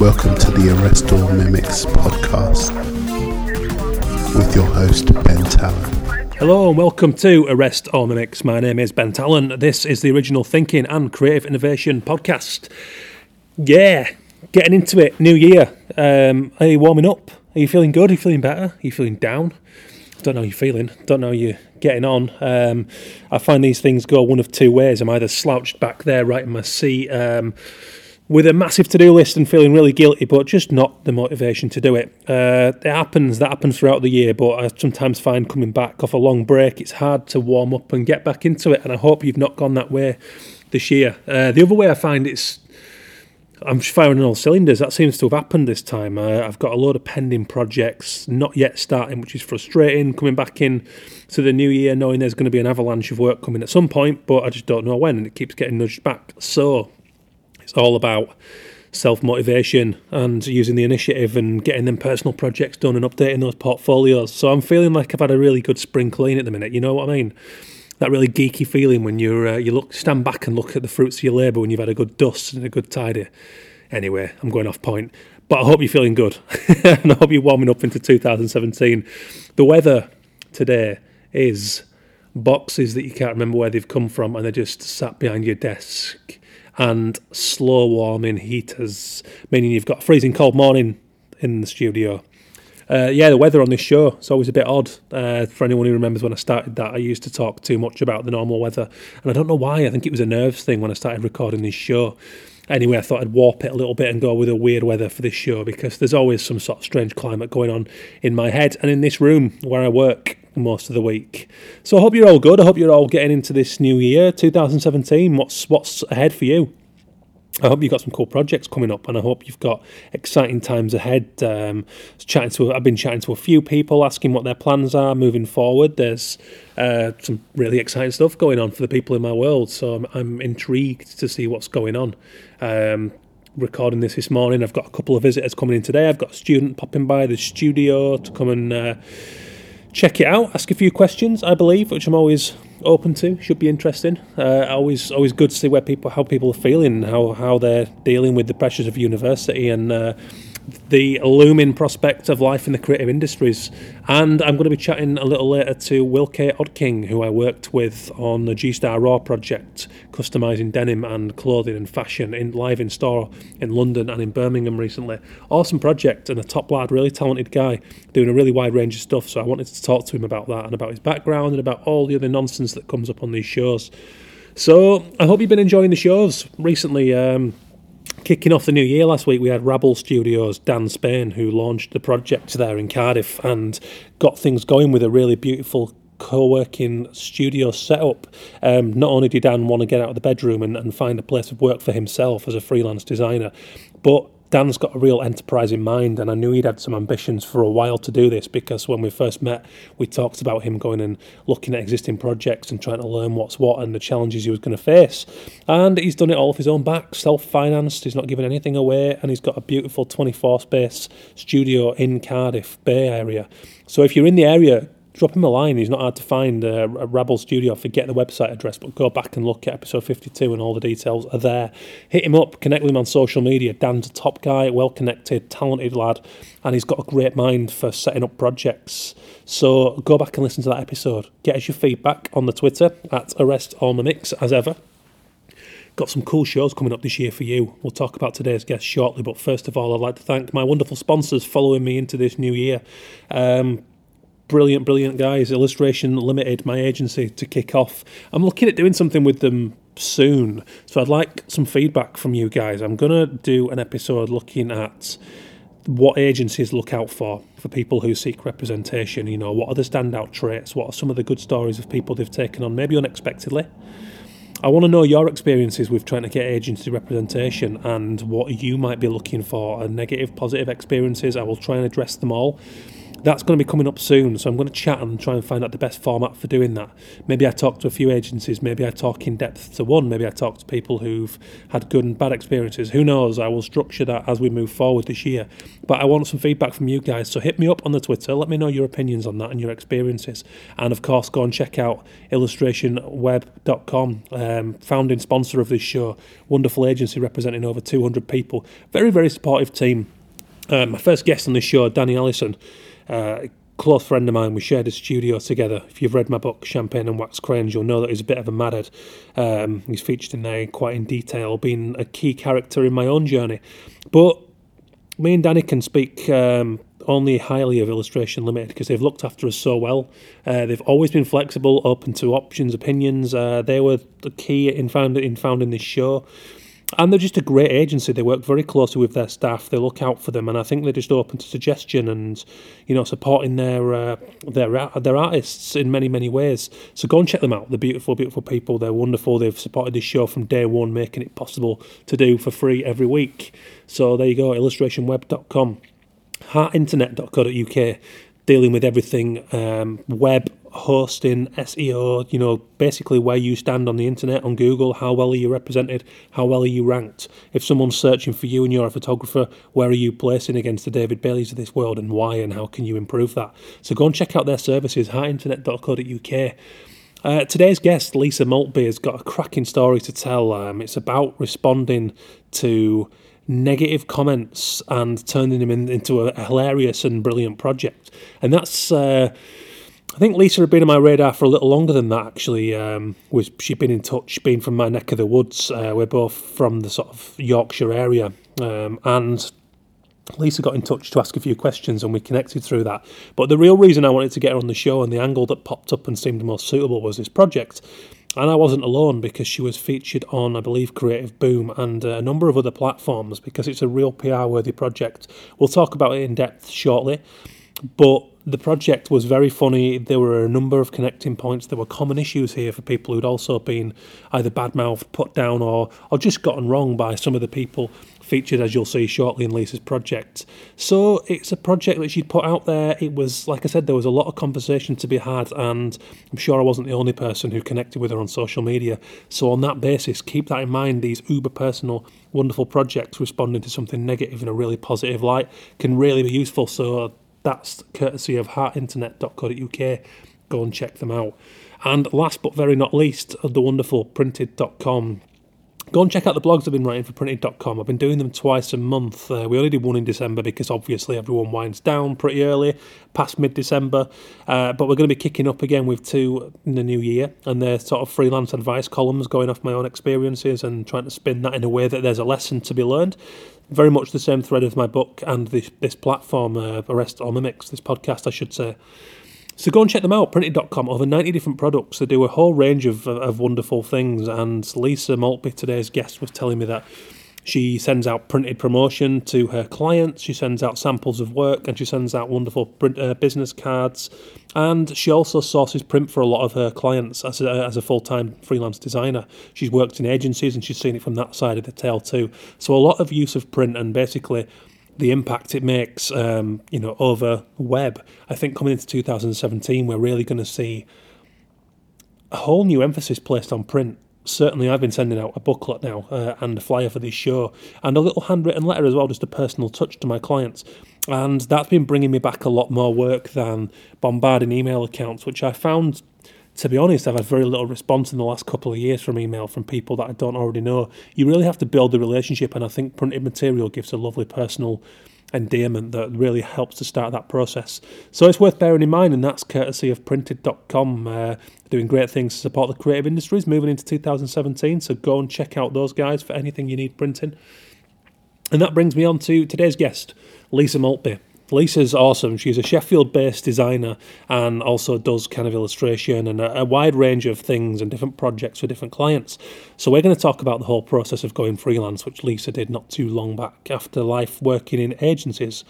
Welcome to the Arrest All Mimics podcast with your host, Ben Talon. Hello and welcome to Arrest All Mimics. My name is Ben Talon. This is the original thinking and creative innovation podcast. Yeah, getting into it, new year. Um, are you warming up? Are you feeling good? Are you feeling better? Are you feeling down? Don't know how you're feeling. Don't know how you're getting on. Um, I find these things go one of two ways. I'm either slouched back there, right in my seat, um, with a massive to-do list and feeling really guilty, but just not the motivation to do it. Uh, it happens. That happens throughout the year, but I sometimes find coming back off a long break, it's hard to warm up and get back into it. And I hope you've not gone that way this year. Uh, the other way I find it's I'm firing on all cylinders. That seems to have happened this time. I've got a load of pending projects not yet starting, which is frustrating. Coming back in to the new year, knowing there's going to be an avalanche of work coming at some point, but I just don't know when, and it keeps getting nudged back. So it's all about self motivation and using the initiative and getting them personal projects done and updating those portfolios. So I'm feeling like I've had a really good spring clean at the minute. You know what I mean? That really geeky feeling when you're uh, you look stand back and look at the fruits of your labour when you've had a good dust and a good tidy. Anyway, I'm going off point, but I hope you're feeling good and I hope you're warming up into 2017. The weather today is boxes that you can't remember where they've come from and they're just sat behind your desk and slow warming heaters, meaning you've got a freezing cold morning in the studio. Uh, yeah, the weather on this show is always a bit odd. Uh, for anyone who remembers when I started that, I used to talk too much about the normal weather, and I don't know why. I think it was a nerves thing when I started recording this show. Anyway, I thought I'd warp it a little bit and go with a weird weather for this show because there's always some sort of strange climate going on in my head and in this room where I work most of the week. So I hope you're all good. I hope you're all getting into this new year, 2017. What's what's ahead for you? I hope you've got some cool projects coming up, and I hope you've got exciting times ahead. Um, chatting to, I've been chatting to a few people, asking what their plans are moving forward. There's uh, some really exciting stuff going on for the people in my world, so I'm, I'm intrigued to see what's going on. Um, recording this this morning, I've got a couple of visitors coming in today. I've got a student popping by the studio to come and. Uh, check it out, ask a few questions, I believe, which I'm always open to. Should be interesting. Uh, always, always good to see where people, how people are feeling, how how they're dealing with the pressures of university, and uh, the looming prospect of life in the creative industries. And I'm going to be chatting a little later to Will K. Odking, who I worked with on the G Star Raw project, customising denim and clothing and fashion in live in store in London and in Birmingham recently. Awesome project and a top lad, really talented guy, doing a really wide range of stuff. So I wanted to talk to him about that and about his background and about all the other nonsense that comes up on these shows. So I hope you've been enjoying the shows recently. Um, Kicking off the new year last week, we had Rabble Studios, Dan Spain, who launched the project there in Cardiff and got things going with a really beautiful co-working studio setup. Um, not only did Dan want to get out of the bedroom and, and find a place of work for himself as a freelance designer, but Dan's got a real enterprising mind, and I knew he'd had some ambitions for a while to do this because when we first met, we talked about him going and looking at existing projects and trying to learn what's what and the challenges he was going to face. And he's done it all off his own back, self financed, he's not given anything away, and he's got a beautiful 24 space studio in Cardiff Bay area. So if you're in the area, drop him a line. He's not hard to find. Uh, Rabble Studio. Forget the website address, but go back and look at episode 52 and all the details are there. Hit him up, connect with him on social media. Dan's a top guy, well connected, talented lad, and he's got a great mind for setting up projects. So go back and listen to that episode. Get us your feedback on the Twitter at Arrest All Mimics as ever. Got some cool shows coming up this year for you. We'll talk about today's guest shortly, but first of all, I'd like to thank my wonderful sponsors following me into this new year. Um, brilliant, brilliant guys. Illustration Limited, my agency, to kick off. I'm looking at doing something with them soon, so I'd like some feedback from you guys. I'm to do an episode looking at what agencies look out for for people who seek representation. You know, what are the standout traits? What are some of the good stories of people they've taken on, maybe unexpectedly? I want to know your experiences with trying to get agency representation and what you might be looking for, negative, positive experiences. I will try and address them all. That's going to be coming up soon. So I'm going to chat and try and find out the best format for doing that. Maybe I talk to a few agencies. Maybe I talk in depth to one. Maybe I talk to people who've had good and bad experiences. Who knows? I will structure that as we move forward this year. But I want some feedback from you guys. So hit me up on the Twitter. Let me know your opinions on that and your experiences. And of course, go and check out illustrationweb.com, um, founding sponsor of this show. Wonderful agency representing over 200 people. Very, very supportive team. Um, my first guest on this show, Danny Allison uh, close friend of mine. We shared a studio together. If you've read my book, Champagne and Wax Cranes, you'll know that he's a bit of a madhead. Um, he's featured in there quite in detail, being a key character in my own journey. But me and Danny can speak um, only highly of Illustration Limited because they've looked after us so well. Uh, they've always been flexible, open to options, opinions. Uh, they were the key in, found, in founding this show and they're just a great agency. They work very closely with their staff. They look out for them, and I think they're just open to suggestion and you know supporting their uh, their their artists in many many ways. So go and check them out. They're beautiful, beautiful people. They're wonderful. They've supported this show from day one, making it possible to do for free every week. So there you go, illustrationweb.com, heartinternet.co.uk, dealing with everything um, web hosting, SEO, you know, basically where you stand on the internet, on Google, how well are you represented, how well are you ranked. If someone's searching for you and you're a photographer, where are you placing against the David Baileys of this world and why and how can you improve that? So go and check out their services, heartinternet.co.uk. Uh, today's guest, Lisa Maltby, has got a cracking story to tell. Um, it's about responding to negative comments and turning them in, into a, hilarious and brilliant project. And that's. Uh, I think Lisa had been on my radar for a little longer than that. Actually, um, was she'd been in touch, being from my neck of the woods. Uh, we're both from the sort of Yorkshire area, um, and Lisa got in touch to ask a few questions, and we connected through that. But the real reason I wanted to get her on the show and the angle that popped up and seemed most suitable was this project. And I wasn't alone because she was featured on, I believe, Creative Boom and a number of other platforms because it's a real PR worthy project. We'll talk about it in depth shortly. But the project was very funny. There were a number of connecting points. There were common issues here for people who'd also been either badmouthed, put down, or or just gotten wrong by some of the people featured, as you'll see shortly in Lisa's project. So it's a project that she'd put out there. It was, like I said, there was a lot of conversation to be had, and I'm sure I wasn't the only person who connected with her on social media. So on that basis, keep that in mind. These uber personal, wonderful projects responding to something negative in a really positive light can really be useful. So that's courtesy of heartinternet.co.uk. Go and check them out. And last but very not least, the wonderful printed.com. Go and check out the blogs I've been writing for printed.com. I've been doing them twice a month. Uh, we only did one in December because obviously everyone winds down pretty early, past mid December. Uh, but we're going to be kicking up again with two in the new year. And they're sort of freelance advice columns going off my own experiences and trying to spin that in a way that there's a lesson to be learned very much the same thread of my book and this this platform, uh, Arrest All Mimics, this podcast, I should say. So go and check them out, printed.com. Over 90 different products. They do a whole range of, of wonderful things. And Lisa Maltby, today's guest, was telling me that she sends out printed promotion to her clients. She sends out samples of work and she sends out wonderful print, uh, business cards. And she also sources print for a lot of her clients as a, as a full time freelance designer. She's worked in agencies and she's seen it from that side of the tail too. So a lot of use of print and basically the impact it makes, um, you know, over web. I think coming into 2017, we're really going to see a whole new emphasis placed on print certainly I've been sending out a booklet now uh, and a flyer for this show and a little handwritten letter as well, just a personal touch to my clients. And that's been bringing me back a lot more work than bombarding email accounts, which I found, to be honest, I've had very little response in the last couple of years from email from people that I don't already know. You really have to build the relationship, and I think printed material gives a lovely personal endearment that really helps to start that process. So it's worth bearing in mind, and that's courtesy of printed.com, uh, doing great things to support the creative industries moving into 2017. So go and check out those guys for anything you need printing. And that brings me on to today's guest, Lisa Maltby. Lisa's awesome. She's a Sheffield based designer and also does kind of illustration and a, a, wide range of things and different projects for different clients. So, we're going to talk about the whole process of going freelance, which Lisa did not too long back after life working in agencies.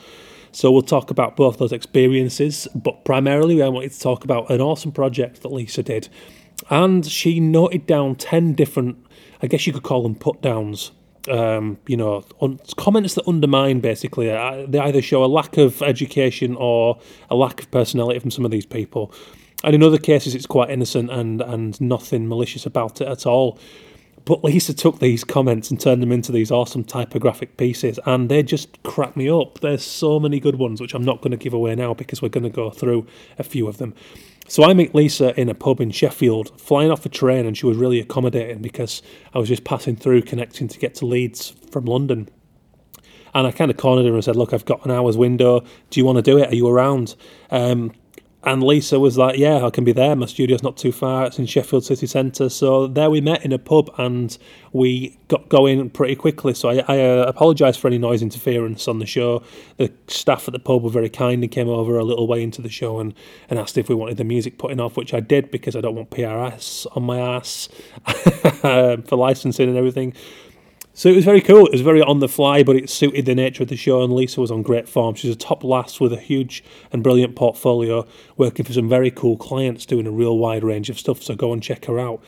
So, we'll talk about both those experiences, but primarily, I wanted to talk about an awesome project that Lisa did. And she noted down 10 different, I guess you could call them put downs um, you know, un- comments that undermine basically. Uh, they either show a lack of education or a lack of personality from some of these people. And in other cases, it's quite innocent and, and nothing malicious about it at all. But Lisa took these comments and turned them into these awesome typographic pieces, and they just crack me up. There's so many good ones, which I'm not going to give away now because we're going to go through a few of them. So I meet Lisa in a pub in Sheffield, flying off a train, and she was really accommodating because I was just passing through, connecting to get to Leeds from London. And I kind of cornered her and said, "Look, I've got an hour's window. Do you want to do it? Are you around?" Um, and Lisa was like, "Yeah, I can be there. My studio's not too far. It's in Sheffield city centre." So there we met in a pub, and we got going pretty quickly. So I, I uh, apologise for any noise interference on the show. The staff at the pub were very kind and came over a little way into the show and, and asked if we wanted the music putting off, which I did because I don't want PRS on my ass for licensing and everything. So it was very cool. It was very on the fly, but it suited the nature of the show. And Lisa was on great form. She's a top lass with a huge and brilliant portfolio, working for some very cool clients, doing a real wide range of stuff. So go and check her out.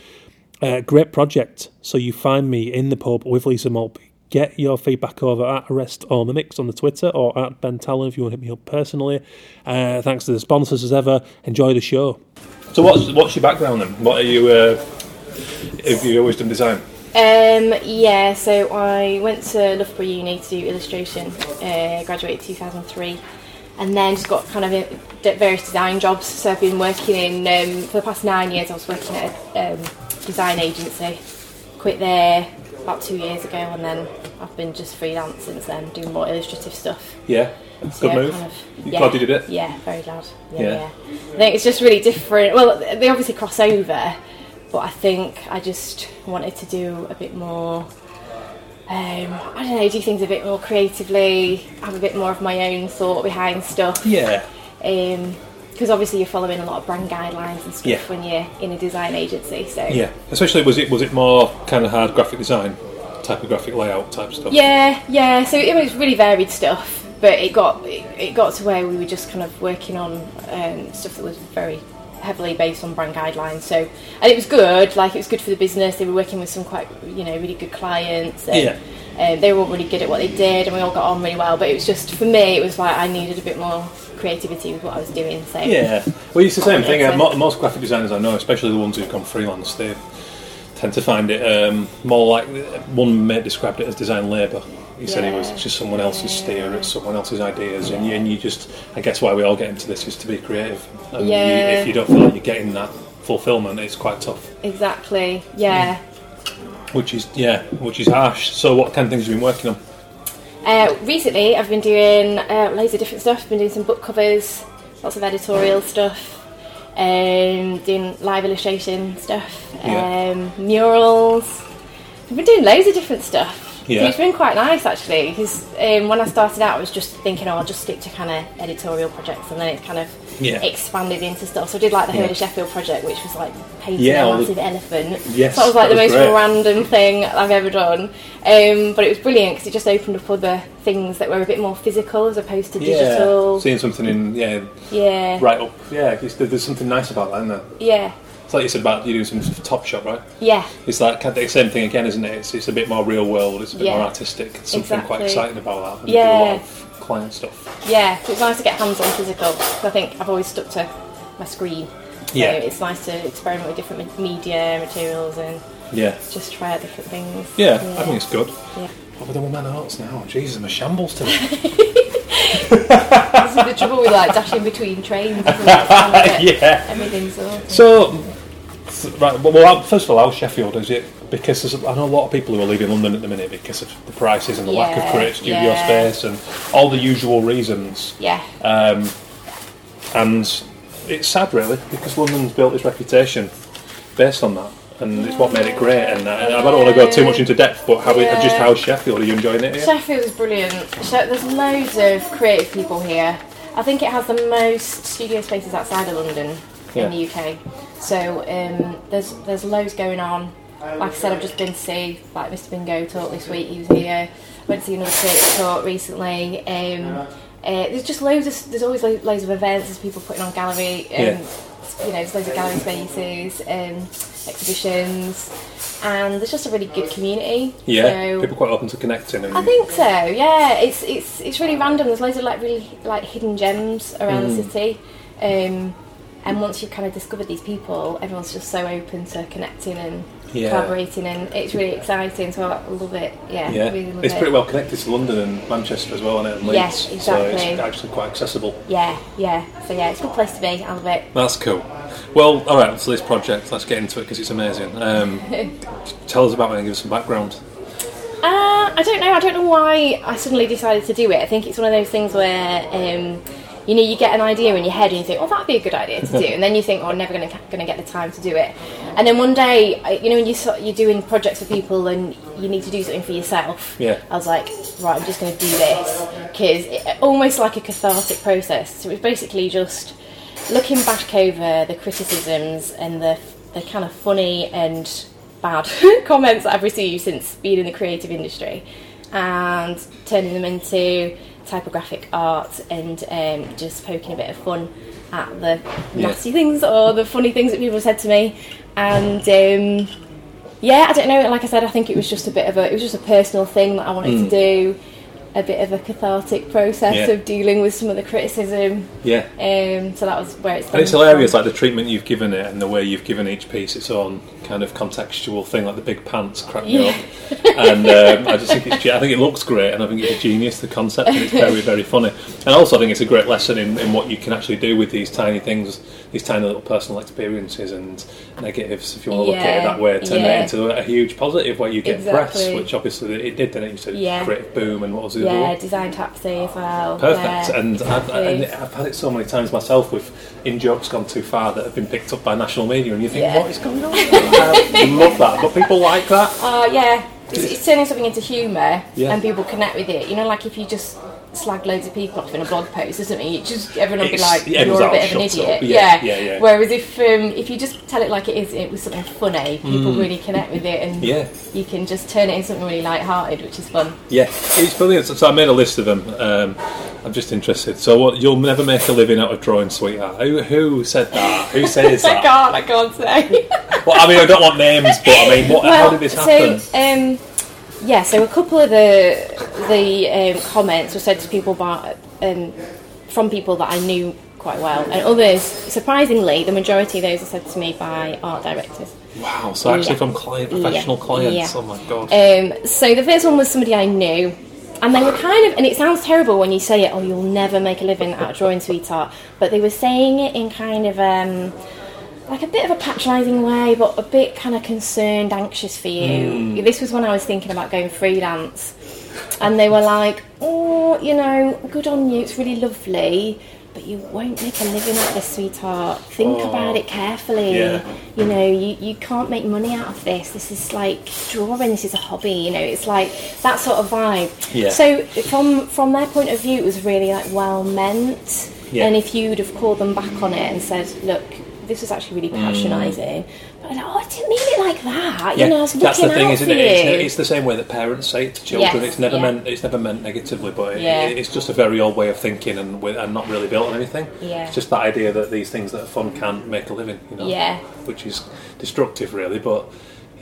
Uh, great project. So you find me in the pub with Lisa Maltby. Get your feedback over at Arrest All Mimics on the Twitter or at Ben Talon if you want to hit me up personally. Uh, thanks to the sponsors as ever. Enjoy the show. So what's what's your background then? What are you? Uh, have you always done design? Um, yeah, so I went to Loughborough Uni to do illustration, uh, graduated 2003, and then just got kind of various design jobs. So I've been working in, um, for the past nine years, I was working at a um, design agency. Quit there about two years ago, and then I've been just freelance since then, doing more illustrative stuff. Yeah, So good yeah, move. kind of- yeah. glad you did it? Yeah, very glad. Yeah, Yeah. yeah. I think it's just really different. Well, they obviously cross over, but I think I just wanted to do a bit more. Um, I don't know, do things a bit more creatively, have a bit more of my own thought behind stuff. Yeah. Because obviously you're following a lot of brand guidelines and stuff Yeah. when you're in a design agency. So Yeah. Especially was it was it more kind of hard graphic design, typographic layout type stuff? Yeah, yeah. So it was really varied stuff, but it got it, it got to where we were just kind of working on um, stuff that was very heavily based on brand guidelines. So and it was good. Like it was good for the business. They were working with some quite you know really good clients. And, Yeah. Um, they were all really good at what they did, and we all got on really well. But it was just for me, it was like I needed a bit more creativity with what I was doing. So Yeah. Well, it's the same thing. Uh, most graphic designers I know, especially the ones who've gone freelance, they tend to find it um, more like one mate described it as design labour. He said it was just someone else's steer, it's someone else's ideas, and, you, and you just, I guess, why we all get into this is to be creative. And you- Yeah. if you don't feel like you're getting that fulfilment, it's quite tough. exactly, yeah. Which is, yeah, which is harsh. So, what kind of things have you been working on? Uh, recently, I've been doing uh, loads of different stuff. I've Been doing some book covers, lots of editorial stuff, um, doing live illustration stuff, Yeah. um, murals. I've been doing loads of different stuff. Yeah. It's been quite nice actually because um, when I started out, I was just thinking, oh, I'll just stick to kind of editorial projects, and then it kind of Yeah. expanded into stuff. So I did like the Yeah. Herd of Sheffield project, which was like painting Yeah, a all the- massive elephant. Yes, so that was like that the was most great. random thing I've ever done. Um, but it was brilliant because it just opened up other things that were a bit more physical as opposed to digital. Seeing something in, yeah, Yeah, right up. Yeah, there's something nice about that, isn't there? yeah, It's like you said about you doing some Top Shop, right? yeah, It's like kind of the same thing again, isn't it? It's, it's a bit more real world. It's a bit Yeah. more artistic. It's something quite exciting about that. And you do a Yeah. lot of client stuff. yeah. So it's nice to get hands on physical. 'cause I think I've always stuck to my screen. So Yeah. it's nice to experiment with different media materials and Yeah. just try out different things. Yeah, I think it's good. Yeah. What with all my notes now? Jesus, I'm a shambles today. This is the trouble with like dashing between trains. Isn't it? Trying to get yeah. Everything sorted. So, right. Well, well, first of all, how's Sheffield? Is it because there's, I know a lot of people who are leaving London at the minute because of the prices and the lack of creative studio yeah. space and all the usual reasons. Yeah, Um, and it's sad, really, because London's built its reputation based on that, and it's what made it great. And uh, I don't want to go too much into depth, but how it, just how Sheffield are you enjoying it? Here? Sheffield is brilliant. She- There's loads of creative people here. I think it has the most studio spaces outside of London Yeah. in the UK. So um, there's there's loads going on. Like I said, I've just been to see like Mr. Bingo talk this week. He was here. Went to see another creative talk recently. Um, Uh, there's just loads of there's always lo- loads of events. There's people putting on gallery. Um, Yeah. You know, there's loads of gallery spaces, um, exhibitions, and there's just a really good community. Yeah, So- people quite open to connecting. And, I think so. Yeah, it's it's it's really random. There's loads of like really like hidden gems around Mm. the city, um, and once you've kind of discovered these people, everyone's just so open to connecting and Yeah. collaborating, and it's really exciting. So I love it. Yeah, yeah, really love it's it. pretty well connected to London and Manchester as well, isn't it? And Leeds. Yes, So exactly. it's actually quite accessible. Yeah, yeah. So yeah, it's a good place to be. I love it. That's cool. Well, all right. So this project, let's get into it because it's amazing. Um, tell us about it and give us some background. Uh, I don't know. I don't know why I suddenly decided to do it. I think it's one of those things where, um, you know, you get an idea in your head and you think, "Oh, that'd be a good idea to do," and then you think, "Oh, I'm never going to going to get the time to do it." And then one day, you know, when you you're doing projects for people and you need to do something for yourself, Yeah. I was like, right, I'm just going to do this because it's almost like a cathartic process. So it was basically just looking back over the criticisms and the the kind of funny and bad comments that I've received since being in the creative industry, and turning them into typographic art and um, just poking a bit of fun at the Yeah. nasty things or the funny things that people have said to me, and. Um, yeah, I don't know. Like I said, I think it was just a bit of a it was just a personal thing that I wanted to do, a bit of a cathartic process. Yeah. of dealing with some of the criticism. Yeah. Um, so that was where it's. And it's hilarious, like the treatment you've given it and the way you've given each piece its own kind of contextual thing, like the big pants crack me Yeah. up. And um, I just think it's, I think it looks great, and I think it's a genius. The concept, and it's very, very funny. And also, I think it's a great lesson in, in what you can actually do with these tiny things, these tiny little personal experiences and negatives, if you want to look at it that way. Turn yeah. it into a huge positive where you get press, which obviously it did. Then it You said Yeah. creative boom, and what was the yeah, design taxi as well. Perfect, Yeah, and, I've, and. I've had it so many times myself with in jokes gone too far that have been picked up by national media, and you think, Yeah. what is going on? I love that, but people like that. Oh yeah, it's, it's turning something into humour, Yeah. and people connect with it. You know, like if you just slag loads of people off in a blog post or something, it just everyone will be like, "You're a bit of an idiot." up. Yeah, yeah, yeah. Whereas if um, if you just tell it like it is, it was something funny, people really connect with it, and Mm. Yeah. you can just turn it into something really light-hearted, which is fun. Yeah, it's brilliant. So I made a list of them. Um, I'm just interested. So what? You'll never make a living out of drawing, sweetheart. Who, who said that? Who says that? I can't, I can't say. well, I mean, I don't want names, but I mean, what, how did this happen? So, um, yeah, so a couple of the the um, comments were said to people by, um, from people that I knew quite well, and others, surprisingly, the majority of those are said to me by art directors. wow. So actually, Yeah. from client, professional Yeah. clients. Yeah. Oh my god. Um, so the first one was somebody I knew, and they were kind of, and it sounds terrible when you say it, oh, you'll never make a living out of drawing sweetheart, but they were saying it in kind of um, like a bit of a patronising way, but a bit kind of concerned, anxious for you. Hmm. This was when I was thinking about going freelance, and they were like, oh, you know, good on you, it's really lovely. But you won't make a living of this, sweetheart. Think oh. about it carefully Yeah. you know, you, you can't make money out of this. This is like drawing. This is a hobby. You know, it's like that sort of vibe. Yeah. So from from their point of view, it was really like well meant. Yeah. And if you'd have called them back on it and said, look, this was actually really Mm. patronising. But like, oh, I didn't mean it like that. You know, I was looking that's the thing, out isn't it? It's, it's the same way that parents say it to children. Yes, it's never yeah. meant. It's never meant negatively, but it, Yeah. it's just a very old way of thinking and, with, and not really built on anything. Yeah. It's just that idea that these things that are fun can't make a living. You know. Yeah. Which is destructive, really. But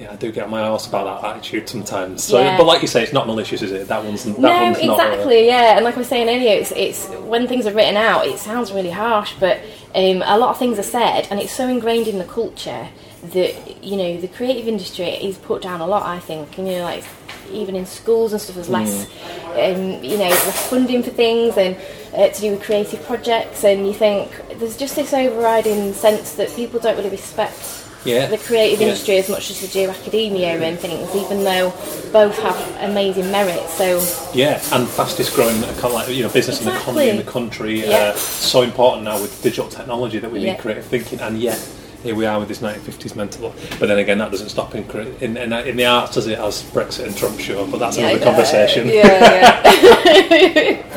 yeah, I do get my arse about that attitude sometimes. So, Yeah. but like you say, it's not malicious, is it? That one's that no, one's not. exactly, yeah. And like I was saying earlier, it's, it's when things are written out, it sounds really harsh, but um, a lot of things are said, and it's so ingrained in the culture that you know the creative industry is put down a lot. I think, you know, like even in schools and stuff, there's less, um, you know, less funding for things and uh, to do with creative projects, and you think there's just this overriding sense that people don't really respect Yeah. the creative Yeah. industry as much as they do academia and things, even though both have amazing merits. So Yeah, and fastest growing like, you know business and economy in the country. Yeah. Uh, so important now with digital technology that we need creative thinking, and yet here we are with this 1950s mental. But then again, that doesn't stop in in, in, in the arts does it As Brexit and Trump show. But that's another conversation. Yeah, yeah.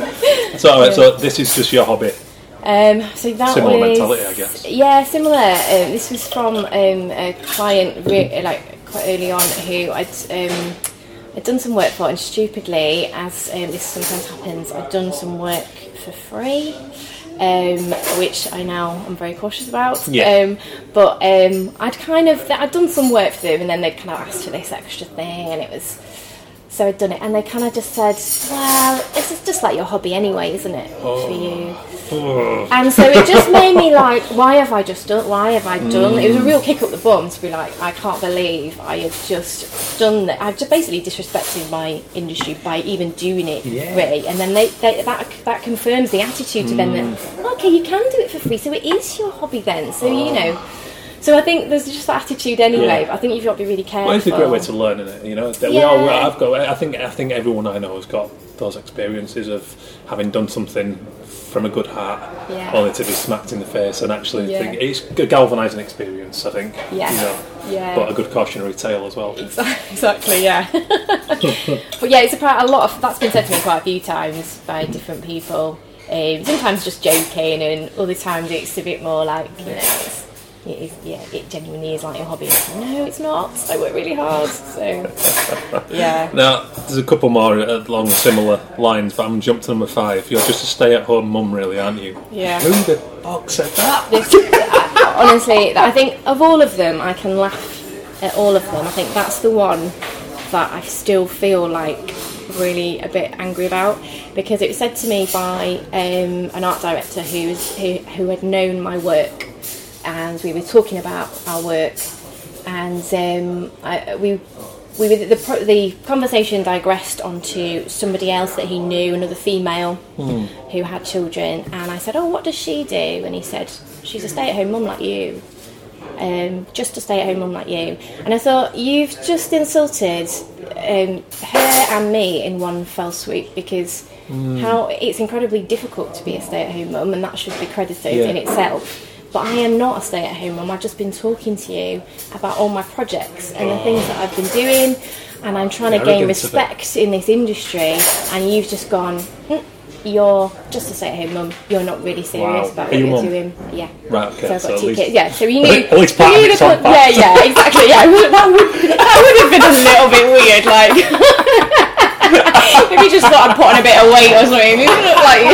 So, so this is just your hobby. Um, so that Similar was mentality, I guess. Yeah, similar. Um, this was from um, a client re- like quite early on who I'd um, I'd done some work for and stupidly, as um, this sometimes happens, I'd done some work for free. Um, which I now am very cautious about. Yeah. Um, but um, I'd kind of I'd done some work for them, and then they'd kind of asked for this extra thing, and it was so I'd done it, and they kind of just said, "Well, this is just like your hobby anyway, isn't it, for oh. you?" Oh. And so it just made me like, why have I just done? Why have I done? It was a mm. real kick up the bum to be like, I can't believe I have just done that. I've just basically disrespected my industry by even doing it, Yeah. really. And then they, they that that confirms the attitude to them that mm. okay, you can do it for free, so it is your hobby then. So you oh. know. So I think there's just that attitude anyway. Yeah. But I think you've got to be really careful. Well, it's a great way to learn, isn't it? You know, that we all. I've got. I think. I think everyone I know has got those experiences of having done something from a good heart, Yeah. only to be smacked in the face, and actually Yeah. think it's a galvanising experience. I think. Yeah. You know, Yeah. but a good cautionary tale as well. exactly, yeah. but yeah, it's a, part- a lot of that's been said to me quite a few times by different people. Um, sometimes just joking, and other times it's a bit more like you know, it is, yeah, it genuinely is like your hobby. It's, no, it's not. I work really hard, so yeah. Now, there's a couple more along similar lines, but I'm gonna jump to number five. You're just a stay-at-home mum, really, aren't you? Yeah. Who the fuck said that? This, I- honestly, I think of all of them, I can laugh at all of them. I think that's the one that I still feel like really a bit angry about because it was said to me by um, an art director who's, who who had known my work, and we were talking about our work, and um, I, we. We were, the, the conversation digressed onto somebody else that he knew, another female who had children, and I said, "Oh, what does she do?" And he said, "She's a stay-at-home mum like you, um, just a stay-at-home mum like you." And I thought, "You've just insulted um, her and me in one fell swoop because how it's incredibly difficult to be a stay-at-home mum, and that should be credited Yeah. in itself." But I am not a stay-at-home mum. I've just been talking to you about all my projects and the things that I've been doing, and I'm trying to gain arrogance of it. respect in this industry. And you've just gone, "Mm, you're just a stay-at-home mum. You're not really serious Wow. about Are what you you're mum? doing. Yeah. Right, okay, So I've so got at two least- kids. Yeah. So you At knew. at least part you of knew it's the on con- yeah, yeah, exactly. Yeah, that would that would have been a little bit weird. Like, if you just thought I'd put on a bit of weight or something, you look like.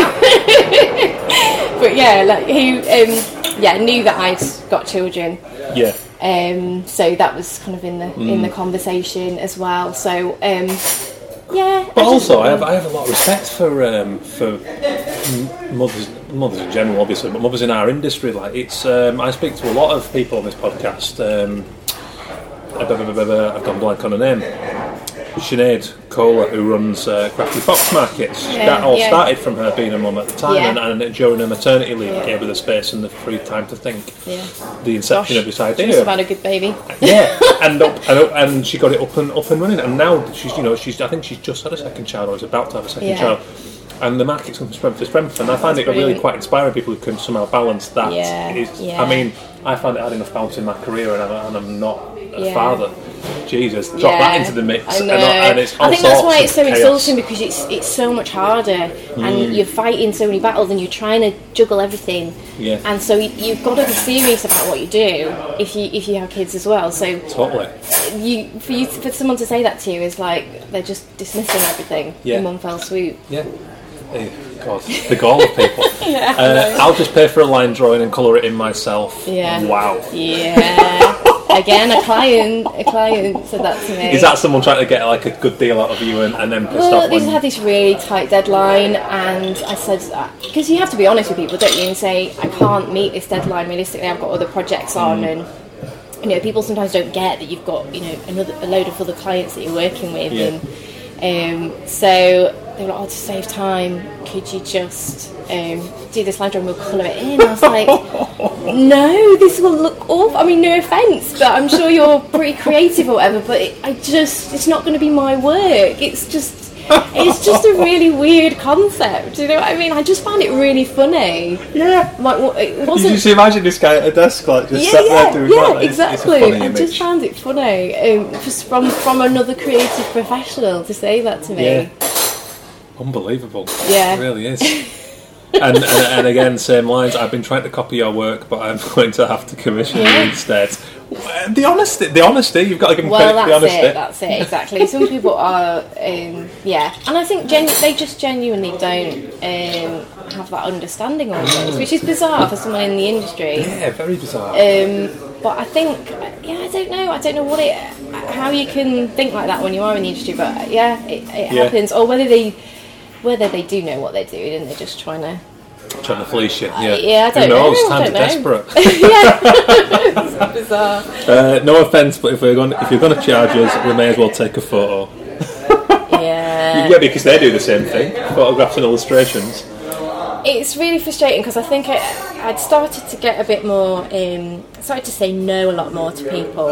but yeah, like he, um, yeah, knew that I'd got children. Yeah. Um, so that was kind of in the in Mm. the conversation as well. So um, yeah. But I also, I have, I have a lot of respect for um, for mothers, mothers in general, obviously, but mothers in our industry. Like it's, um, I speak to a lot of people on this podcast. Um, I've gone blank on her name. Sinead Kohler, who runs uh, Crafty Fox Markets. Yeah, that all yeah. started from her being a mum at the time, Yeah. and, and during her maternity leave, Yeah. gave her the space and the free time to think. Yeah. The inception Gosh, of this idea. have had a good baby. Yeah, and up, and up, and she got it up and up and running, and now she's you know she's I think she's just had a second child or is about to have a second child, and the market's going from strength to strength, and I find That's it really quite inspiring. People who can somehow balance that. Yeah. I mean, I found it had enough balance in my career, and I'm, and I'm not a father. Jesus, drop that into the mix, I and, know. and it's all I think that's why it's so chaos. insulting because it's it's so much harder, Mm. and you're fighting so many battles, and you're trying to juggle everything. Yeah. And so you- you've got to be serious about what you do if you if you have kids as well. So Totally. you for you for someone to say that to you is like they're just dismissing everything Yeah. in one fell swoop. Yeah. God, the gall of people. Yeah. uh, I'll just pay for a line drawing and colour it in myself. Yeah. Wow. Yeah. Again, a client a client said that to me. Is that someone trying to get like a good deal out of you and, and then pissed Well, off they just had this really tight deadline, and I said because you have to be honest with people, don't you? And say I can't meet this deadline realistically. I've got other projects on, Mm. and you know, people sometimes don't get that you've got you know another a load of other clients that you're working with, Yeah. and um, so they were like, "Oh, to save time, could you just um, do this slide drawing? We'll colour it in." I was like. No, this will look awful. I mean, no offence, but I'm sure you're pretty creative or whatever. But it, I just—it's not going to be my work. It's just, it's just a really weird concept. You know what I mean? I just found it really funny. Yeah. Like, what- it You wasn't. just imagine this guy at a desk like just Yeah, sat yeah, there doing yeah, that. Exactly. It's funny I just found it funny, um, just from from another creative professional to say that to me. Yeah. Unbelievable. Yeah. It really is. and, and and again, same lines. I've been trying to copy your work, but I'm going to have to commission Yeah. you instead. The honesty, the honesty. You've got to give them Well, credit the that's honesty. it. That's it. Exactly. Some people are, um, yeah, and I think genu- they just genuinely don't um, have that understanding almost, which is bizarre for someone in the industry. yeah, very bizarre. Um, but I think, yeah, I don't know. I don't know what it, how you can think like that when you are in the industry. But yeah, it, it Yeah. happens. Or whether they, whether they do know what they're doing and they're just trying to. Trying to fleece you. Yeah, yeah, I don't knows? know, Times are desperate. yeah, it's bizarre. uh, no offense, but if we're going, if you're going to charge us, we may as well take a photo. Yeah. Yeah, because they do the same thing. Photographs and illustrations. It's really frustrating because I think I, I'd started to get a bit more, um, started to say no a lot more to people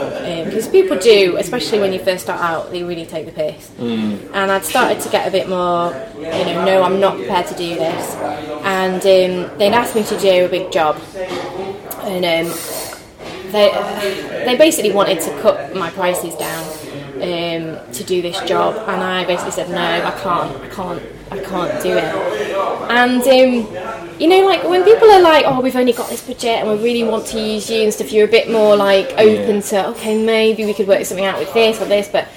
because people do, especially when you first start out, they really take the piss. Mm. And I'd started to get a bit more, you know, no, I'm not prepared to do this. And um, they'd asked me to do a big job, and um, they they basically wanted to cut my prices down um, to do this job, and I basically said no, I can't, I can't, I can't do it. And um, you know, like when people are like, "Oh, we've only got this budget, and we really want to use you and stuff," you're a bit more like open to, okay, maybe we could work something out with this or this, but.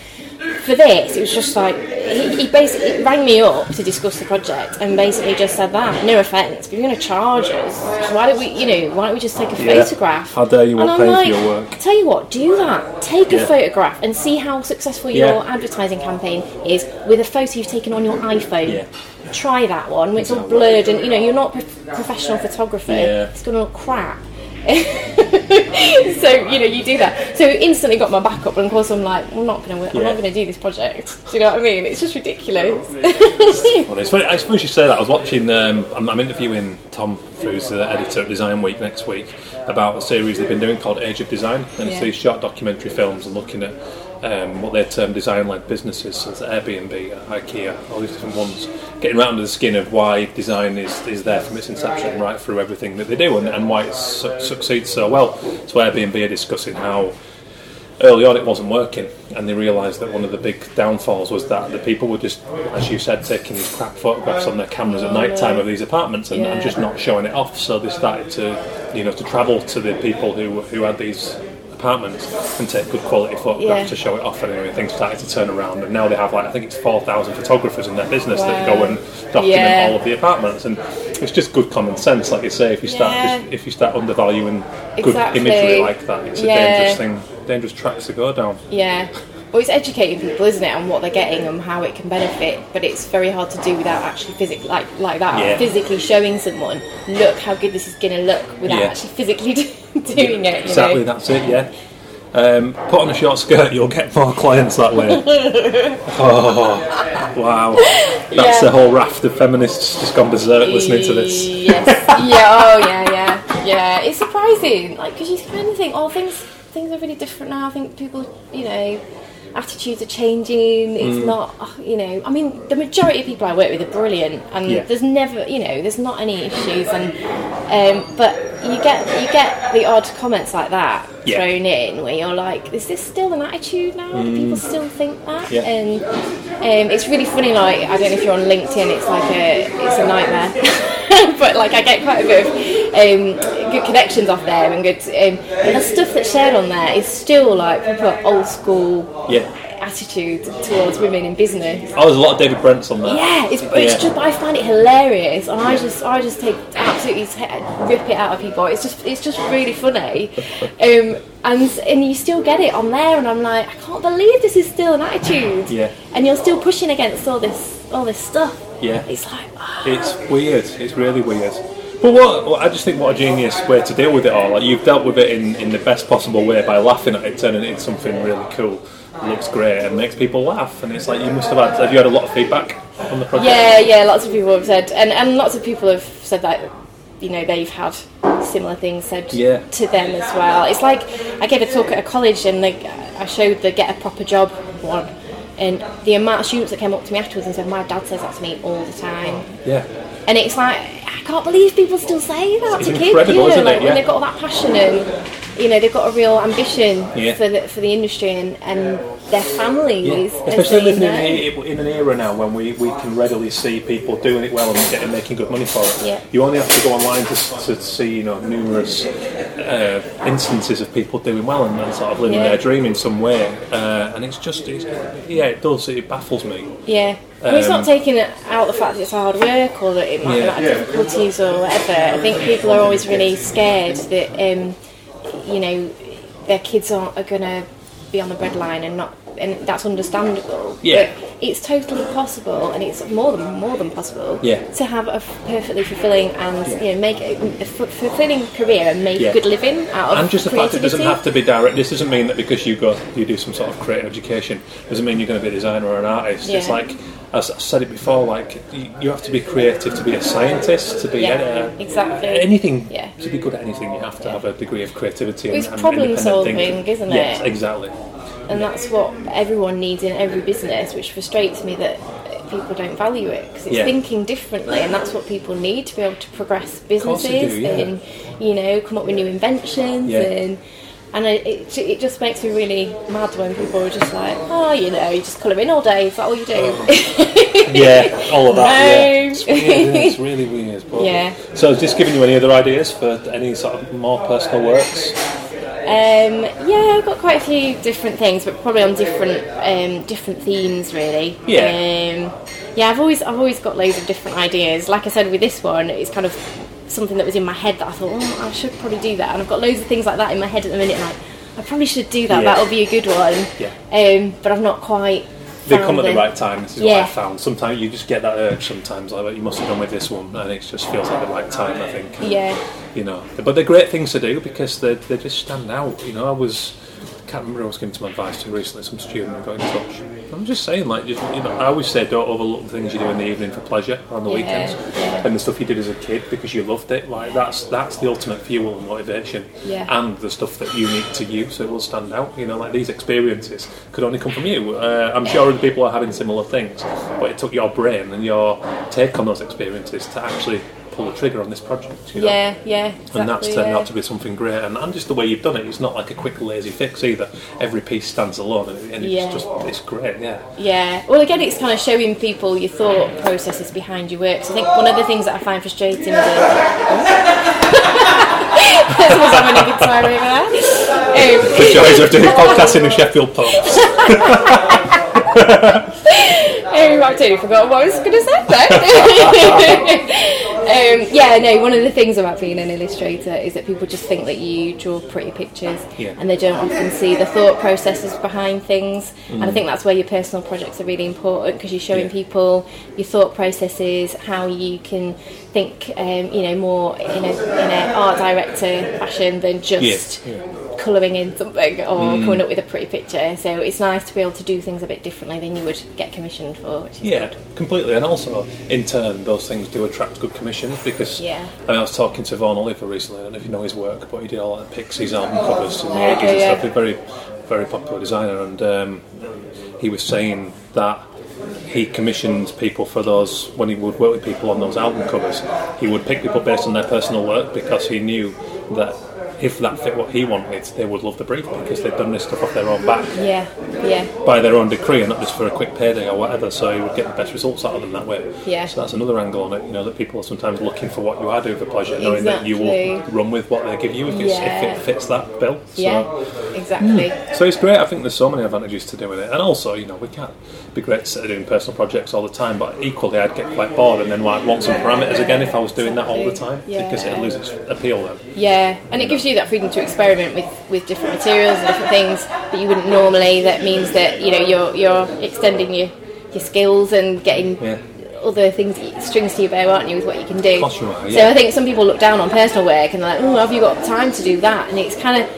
For this, it was just like he, he basically rang me up to discuss the project and basically just said that. No offence, but you're going to charge us. Why don't we, you know, why don't we just take a Yeah. photograph? How dare you want paying for your work? Tell you what, do that. Take Yeah. a photograph and see how successful Yeah. your advertising campaign is with a photo you've taken on your iPhone. Try that one. It's all blurred and you know you're not a professional photographer. It's going to look crap. so you know you do that. So instantly got my back up and of course I'm like, I'm not to, I'm not to do this project. Do you know what I mean? It's just ridiculous. Well, it's funny, I suppose you say that. I was watching, um, I'm, I'm interviewing Tom, who's the editor at Design Week next week, about a series they've been doing called Age of Design. And it's these short documentary films and looking at um, what they term design led businesses, so Airbnb, IKEA, all these different ones, getting right under the skin of why design is, is there from its inception right through everything that they do and, and why it su- succeeds so well. So Airbnb are discussing how early on it wasn't working and they realised that one of the big downfalls was that the people were just as you said taking these crap photographs on their cameras at night time of these apartments and, and just not showing it off so they started to you know to travel to the people who who had these apartments and take good quality photographs Yeah. to show it off and anyway, things started to turn around and now they have like I think it's 4,000 photographers in their business that go and document Yeah. all of the apartments and it's just good common sense like you say if you start Yeah. just, if you start undervaluing good Exactly. imagery like that it's a dangerous thing dangerous tracks to go down Yeah. Well, it's educating people, isn't it, on what they're getting and how it can benefit. But it's very hard to do without actually physically, like like that, Yeah. physically showing someone, look how good this is going to look, without Yeah. actually physically doing it. You Exactly, know? that's it, yeah. Um, put on a short skirt, you'll get more clients that way. oh, wow. That's Yeah. the whole raft of feminists just gone berserk listening to this. Yes. yeah. Oh, yeah. Yeah. Yeah. It's surprising, like, because you kind of think, oh, things things are really different now. I think people, you know. Attitudes are changing. Mm. It's not, oh, you know. I mean, the majority of people I work with are brilliant, and Yeah. there's never, you know, there's not any issues. And um, but you get you get the odd comments like that Yeah. thrown in, where you're like, is this still an attitude now? Do people still think that? Mm. Yeah. And um, it's really funny. Like I don't know if you're on LinkedIn. It's like a it's a nightmare. but like I get quite a bit of um, good connections off there and good. Um, and the stuff that's shared on there is still like proper old school Yeah. Attitude towards women in business. Oh, there's a lot of David Brents on there. Yeah, it's, it's Yeah. just I find it hilarious, and I just I just take absolutely rip it out of people. It's just it's just really funny, um, and and you still get it on there, and I'm like I can't believe this is still an attitude. Yeah. and you're still pushing against all this all this stuff. Yeah. It's like ah, It's weird. It's really weird. But what well, I just think what a genius way to deal with it all. Like you've dealt with it in, in the best possible way by laughing at it, turning it into something really cool, looks great, and makes people laugh. And it's like you must have had. Have you had a lot of feedback on the project? yeah, yeah. Lots of people have said, and and lots of people have said that. You know, they've had similar things said Yeah. to them as well. It's like I gave a talk at a college and they, I showed the get a proper job one, and the amount of students that came up to me afterwards and said, "My dad says that to me all the time," Yeah. And it's like I can't believe people still say that It's to kids. you know, like Yeah. when they've got all that passion and you know they've got a real ambition Yeah. for the for the industry and, and their families. are Especially living in, an, in an era now when we, we can readily see people doing it well and getting making good money for it. Yeah. You only have to go online to, to see you know numerous uh, instances of people doing well and, and sort of living Yeah. their dream in some way, uh, and it's just, it's, yeah, it does, it baffles me. Yeah. Mean, it's Um, not taking out the fact that it's hard work or that it might Yeah. have difficulties or whatever. I think people are always really scared that, um, you know, their kids aren't, are going to be on the breadline and not, and that's understandable. Yeah. But it's totally possible, and it's more than more than possible. Yeah. To have a perfectly fulfilling and you know make a, fulfilling career and make Yeah. a good living out of And just the fact it doesn't have to be direct. This doesn't mean that because you go, you do some sort of creative education, doesn't mean you're going to be a designer or an artist. It's like, as I said it before, like you, you have to be creative to be a scientist, to be Yeah, uh, exactly. anything. Yeah. To be good at anything, you have to have a degree of creativity. It's and, and problem independent solving, thinking. isn't Yes, it? exactly. and that's what everyone needs in every business, which frustrates me that people don't value it because it's Yeah. thinking differently, and that's what people need to be able to progress businesses do, yeah. and you know come up with new inventions Yeah. and. And I- it, it just makes me really mad when people are just like, oh, you know, you just colour in all day. Is that all you do? Yeah, all of that. Yeah. It's weird. It's really weird. But, Yeah. So, just giving you any other ideas for any sort of more personal works? Um, yeah, I've got quite a few different things, but probably on different um, different themes, really. Yeah. Um, yeah, I've always I've always got loads of different ideas. Like I said with this one, it's kind of something that was in my head that I thought, oh, I should probably do that. And I've got loads of things like that in my head at the minute. Like, I probably should do that. Yeah. That'll be a good one. Yeah. Um, but I've not quite. They come at the right time. This is what Yeah. I found. Sometimes you just get that urge. Sometimes like you must have done with this one, and it just feels like the right time. I think. Yeah. You know, but they're great things to do because they they just stand out. You know, I was. I can't remember who I was giving some advice to recently. Some student who got in touch. I'm just saying, like, just, you know, I always say don't overlook the things you do in the evening for pleasure on the Yeah, weekends, yeah. and the stuff you did as a kid because you loved it. Like that's that's the ultimate fuel and motivation, Yeah. and the stuff that unique to you, so it will stand out. You know, like these experiences could only come from you. Uh, I'm sure other people are having similar things, but it took your brain and your take on those experiences to actually pull the trigger on this project. You know? Yeah, yeah, exactly. And that's turned yeah. out to be something great, and, and just the way you've done it, it's not like a quick, lazy fix either. Every piece stands alone, and, and Yeah. it's just it's great. Yeah, Yeah. Well, again, it's kind of showing people your thought processes behind your work. So I think one of the things that I find frustrating it. Someone's having a good time over there. Um, the joys of doing podcasting in Sheffield pubs. Oh, I totally forgot what I was going to say there. um, yeah, no, one of the things about being an illustrator is that people just think that you draw pretty pictures Yeah. and they don't often see the thought processes behind things. And Mm. I think that's where your personal projects are really important because you're showing Yeah. people your thought processes, how you can think, um, you know, more in a, in a art director fashion than just yeah. Colouring in something or Mm. coming up with a pretty picture. So it's nice to be able to do things a bit differently than you would get commissioned for. Which is Yeah, good. completely. And also, in turn, those things do attract good commissions because Yeah. I, mean, I was talking to Vaughan Oliver recently. I don't know if you know his work, but he did all like Pixies album covers and the Yeah, 80s and stuff. He's a very, very popular designer, and um, he was saying that he commissioned people for those when he would work with people on those album covers. He would pick people based on their personal work because he knew that if that fit what he wanted, they would love the brief because they've done this stuff off their own back Yeah, yeah, by their own decree and not just for a quick payday or whatever. So you would get the best results out of them that way. Yeah. So that's another angle on it. You know that people are sometimes looking for what you are doing for pleasure, knowing that you will run with what they give you if, it's, Yeah. if it fits that bill. So, yeah, exactly. Hmm. So it's great. I think there's so many advantages to doing it, and also you know we can't be great at doing personal projects all the time. But equally, I'd get quite bored and then like want some parameters again if I was doing that all the time Yeah. because it loses appeal then. Yeah, and it gives you that freedom to experiment with, with different materials and different things that you wouldn't normally. That means that you know you're you're extending your your skills and getting Yeah. other things strings to your bow, aren't you, with what you can do. you are, So. I think some people look down on personal work and they're like, oh, have you got time to do that? And it's kind of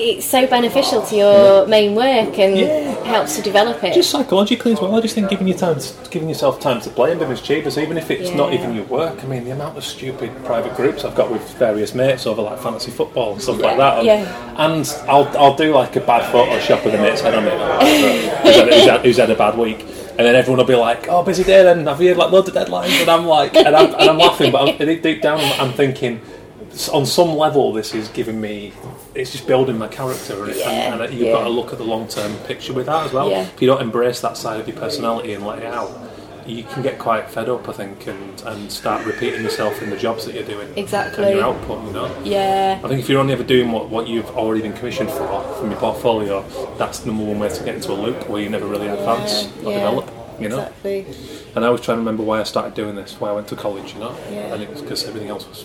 it's so beneficial to your main work and Yeah. helps to develop it. Just psychologically as well. I just think giving you time, to, giving yourself time to play and being achievers, even if it's not even your work. I mean, the amount of stupid private groups I've got with various mates over like fantasy football and stuff like that. And, Yeah. and I'll I'll do like a bad Photoshop with the mate's head on it, who's, had, who's, had, who's had a bad week. And then everyone will be like, "Oh, busy day then. Have you had like loads of deadlines?" And I'm like, and I'm, and I'm laughing, but I'm, deep down, I'm, thinking, on some level, this is giving me, it's just building my character, and, Yeah, and, and you've yeah. got to look at the long term picture with that as well. Yeah. If you don't embrace that side of your personality and let it out, you can get quite fed up, I think, and, and start repeating yourself in the jobs that you're doing. Exactly. And your output, you know. Yeah. I think if you're only ever doing what, what you've already been commissioned for from your portfolio, that's the number one way to get into a loop where you never really advance or develop. You know. Exactly. And I was trying to remember why I started doing this, why I went to college, you know. Yeah. And it was because everything else was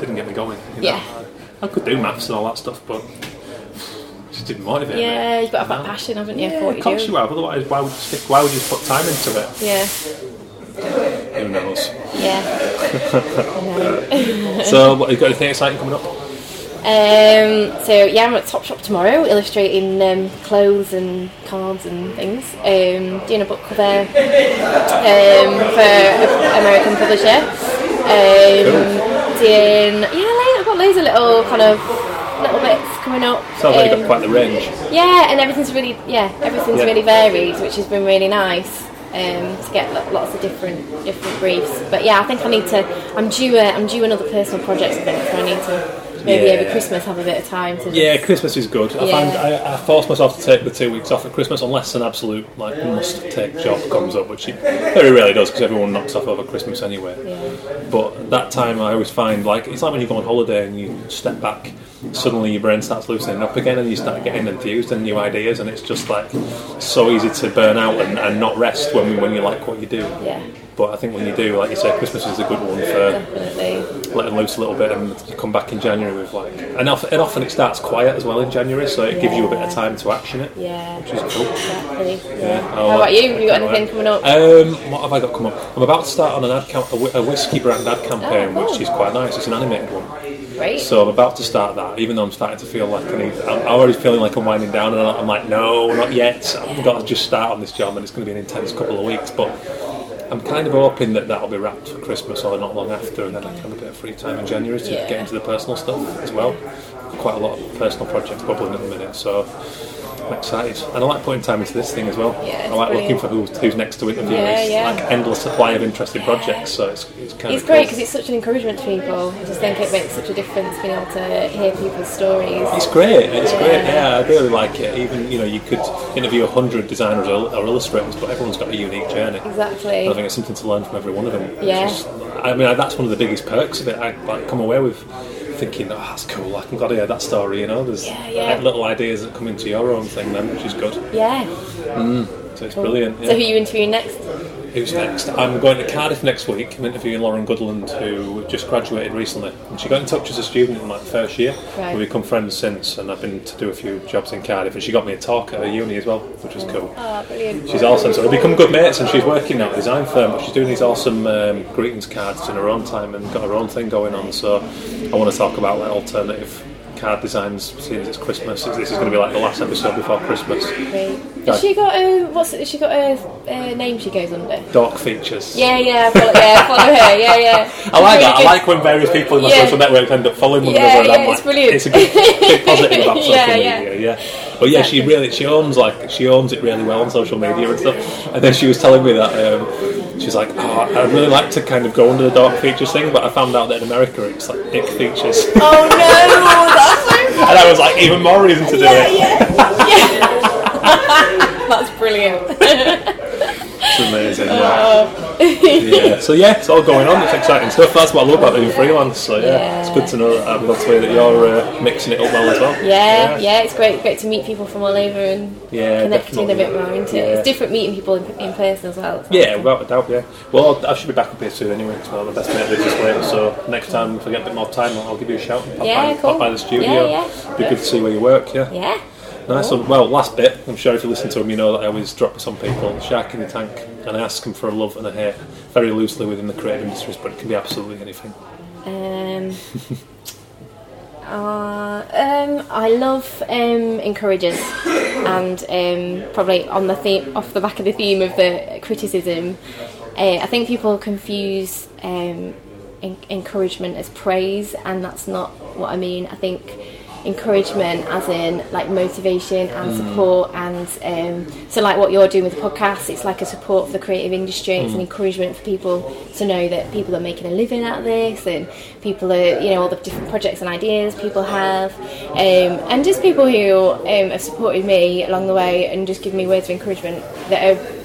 didn't get me going. You know? Yeah. I could do maths and all that stuff, but it just didn't motivate me. Yeah, you've got to have that passion, haven't you, Yeah, of you course do? you have. Otherwise, why would you stick? Why would you put time into it? Yeah. Who knows? Yeah. so, what, have you got anything exciting coming up? Um, so yeah, I'm at Topshop tomorrow, illustrating um, clothes and cards and things. Um, doing a book cover um, for an American publisher. Um, doing yeah, I've got loads of little kind of little bits coming up. Sounds like you've Um, got quite the range. yeah, and everything's really yeah, everything's Yeah. really varied, which has been really nice. Um, to get lots of different different briefs, but yeah, I think I need to. I'm due. A, I'm due another personal project. I think so. I need to maybe Yeah. over Christmas have a bit of time to. Yeah, just- Christmas is good. I Yeah. find I, I force myself to take the two weeks off at Christmas unless an absolute like must take job comes up, which it very rarely does because everyone knocks off over Christmas anyway. Yeah. But that time I always find like it's like when you go on holiday and you step back, suddenly your brain starts loosening up again and you start getting enthused and new ideas and it's just like so easy to burn out and, and not rest when when you like what you do. Yeah, But I think when you do, like you say, Christmas is a good one for definitely. letting loose a little bit and you come back in January with like and often, and often it starts quiet as well in January so it gives you a bit of time to action it Yeah, which is cool exactly. Yeah. How about you? Have you got anything coming up? um, what have I got coming up I'm about to start on an ad camp a, a whiskey brand ad campaign Oh, cool. which is quite nice it's an animated one Great. so I'm about to start that even though I'm starting to feel like I need I'm I'm already feeling like I'm winding down and I'm like no not yet I've got to just start on this job and it's going to be an intense couple of weeks but I'm kind of hoping that that'll be wrapped for Christmas or not long after, and then I can have a bit of free time in January to Yeah. get into the personal stuff as well. Quite a lot of personal projects bubbling at the minute, so Excited. And I like putting time into this thing as well. Yeah, I like looking for who's, who's next to interview. Yeah, it's yeah. like endless supply of interesting projects, so it's, it's kind It's of great cool. because it's such an encouragement to people. I just think it makes such a difference being able to hear people's stories. It's great. It's great. Yeah, I really like it. Even you know, you could interview a hundred designers or, or illustrators, but everyone's got a unique journey. Exactly. I think it's something to learn from every one of them. Yeah. just- I mean, that's one of the biggest perks of it. I like come away with thinking, oh, that's cool. I can got to hear that story. You know, there's Yeah, yeah. little ideas that come into your own thing then, which is good. Yeah. Mm. So it's brilliant. So who are you interviewing next? Who's next? I'm going to Cardiff next week. I'm interviewing Lauren Goodland, who just graduated recently. And she got in touch as a student in like first year. Right. We've become friends since, and I've been to do a few jobs in Cardiff. And she got me a talk at her uni as well, which was cool. Oh, brilliant. She's awesome. So we've become good mates, and she's working now at a design firm, but she's doing these awesome um, greetings cards in her own time and got her own thing going on. So I want to talk about like alternative card designs, seeing as it's Christmas. This is going to be like the last episode before Christmas. Right. Has she got a what's it, has she got a, uh name she goes under? Dark features. Yeah, yeah, follow, yeah, follow her. Yeah, yeah. I like Really that. I like when various people in my Yeah. social network end up following one Yeah, another. yeah, like, it's brilliant. It's a good, big positive about social Yeah, media. yeah. Yeah, but yeah, she really she owns like she owns it really well on social media and stuff. And then she was telling me that um, she's like, oh, I'd really like to kind of go under the dark features thing, but I found out that in America it's like ick features, Oh no, that's so and I was like, even more reason to do yeah, it. yeah. That's brilliant. It's amazing. Yeah. yeah. So yeah, it's all going on. It's exciting stuff. That's what I love about doing freelance. So yeah, it's good to know that I've got to hear that you're uh, mixing it up well as well. Yeah, yeah, it's great, great to meet people from all over and Yeah, connecting a bit more into Yeah. it. It's different meeting people in, in person as well. Yeah, nice. without a doubt, yeah. Well, I should be back up here soon anyway, because my best mate lives this way, so next time if I get a bit more time, I'll give you a shout. Pop, Yeah, by, cool. by the studio. Yeah, yeah. Be good to see where you work, yeah. Yeah. Nice one. Well, last bit, I'm sure if you listen to them, you know that I always drop some people, shark in the tank, and I ask them for a love and a hate, very loosely within the creative industries, but it can be absolutely anything. Um, uh, um, I love um, encouragers, and um, probably on the theme, off the back of the theme of the criticism, uh, I think people confuse um, en- encouragement as praise, and that's not what I mean. I think encouragement as in like motivation and support and um, so like what you're doing with the podcast it's like a support for the creative industry it's an encouragement for people to know that people are making a living out of this and people are you know all the different projects and ideas people have um, and just people who um, have supported me along the way and just given me words of encouragement that are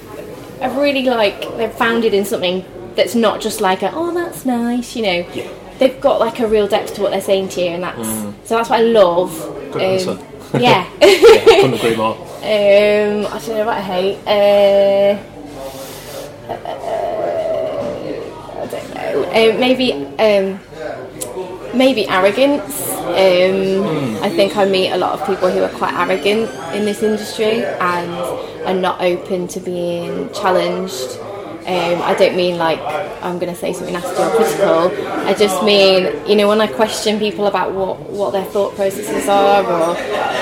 have really like they're founded in something that's not just like a oh that's nice, you know. Yeah. They've got like a real depth to what they're saying to you, and that's so that's what I love. Mm. Good answer. yeah. yeah, couldn't agree more. Um, I don't know what I hate. Uh, I don't know. Um, maybe, um, maybe arrogance. Um, I think I meet a lot of people who are quite arrogant in this industry and are not open to being challenged. Um, I don't mean like I'm going to say something nasty or critical. I just mean, you know, when I question people about what, what their thought processes are, or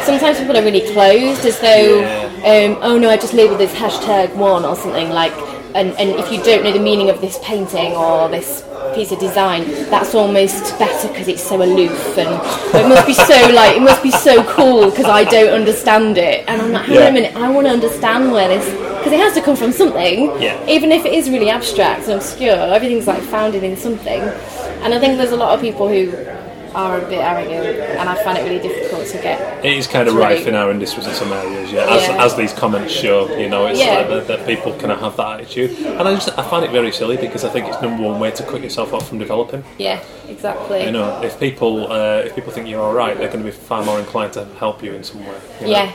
sometimes people are really closed, as though, um, oh no, I just labelled this hashtag one or something like. And, and if you don't know the meaning of this painting or this piece of design, that's almost better because it's so aloof and it must be so like it must be so cool because I don't understand it. And I'm like, hang on a minute, I want to understand where this because it has to come from something. Yeah. Even if it is really abstract and obscure, everything's like founded in something. And I think there's a lot of people who are a bit arrogant, and I find it really difficult to get. It is kind of rife in our industries in some areas, yeah. As, Yeah. as these comments show, you know, it's Yeah. like that, that people kind of have that attitude, and I just I find it very silly because I think it's number one way to cut yourself off from developing. Yeah, exactly. You know, if people uh, if people think you're all right, they're going to be far more inclined to help you in some way. you know? Yeah.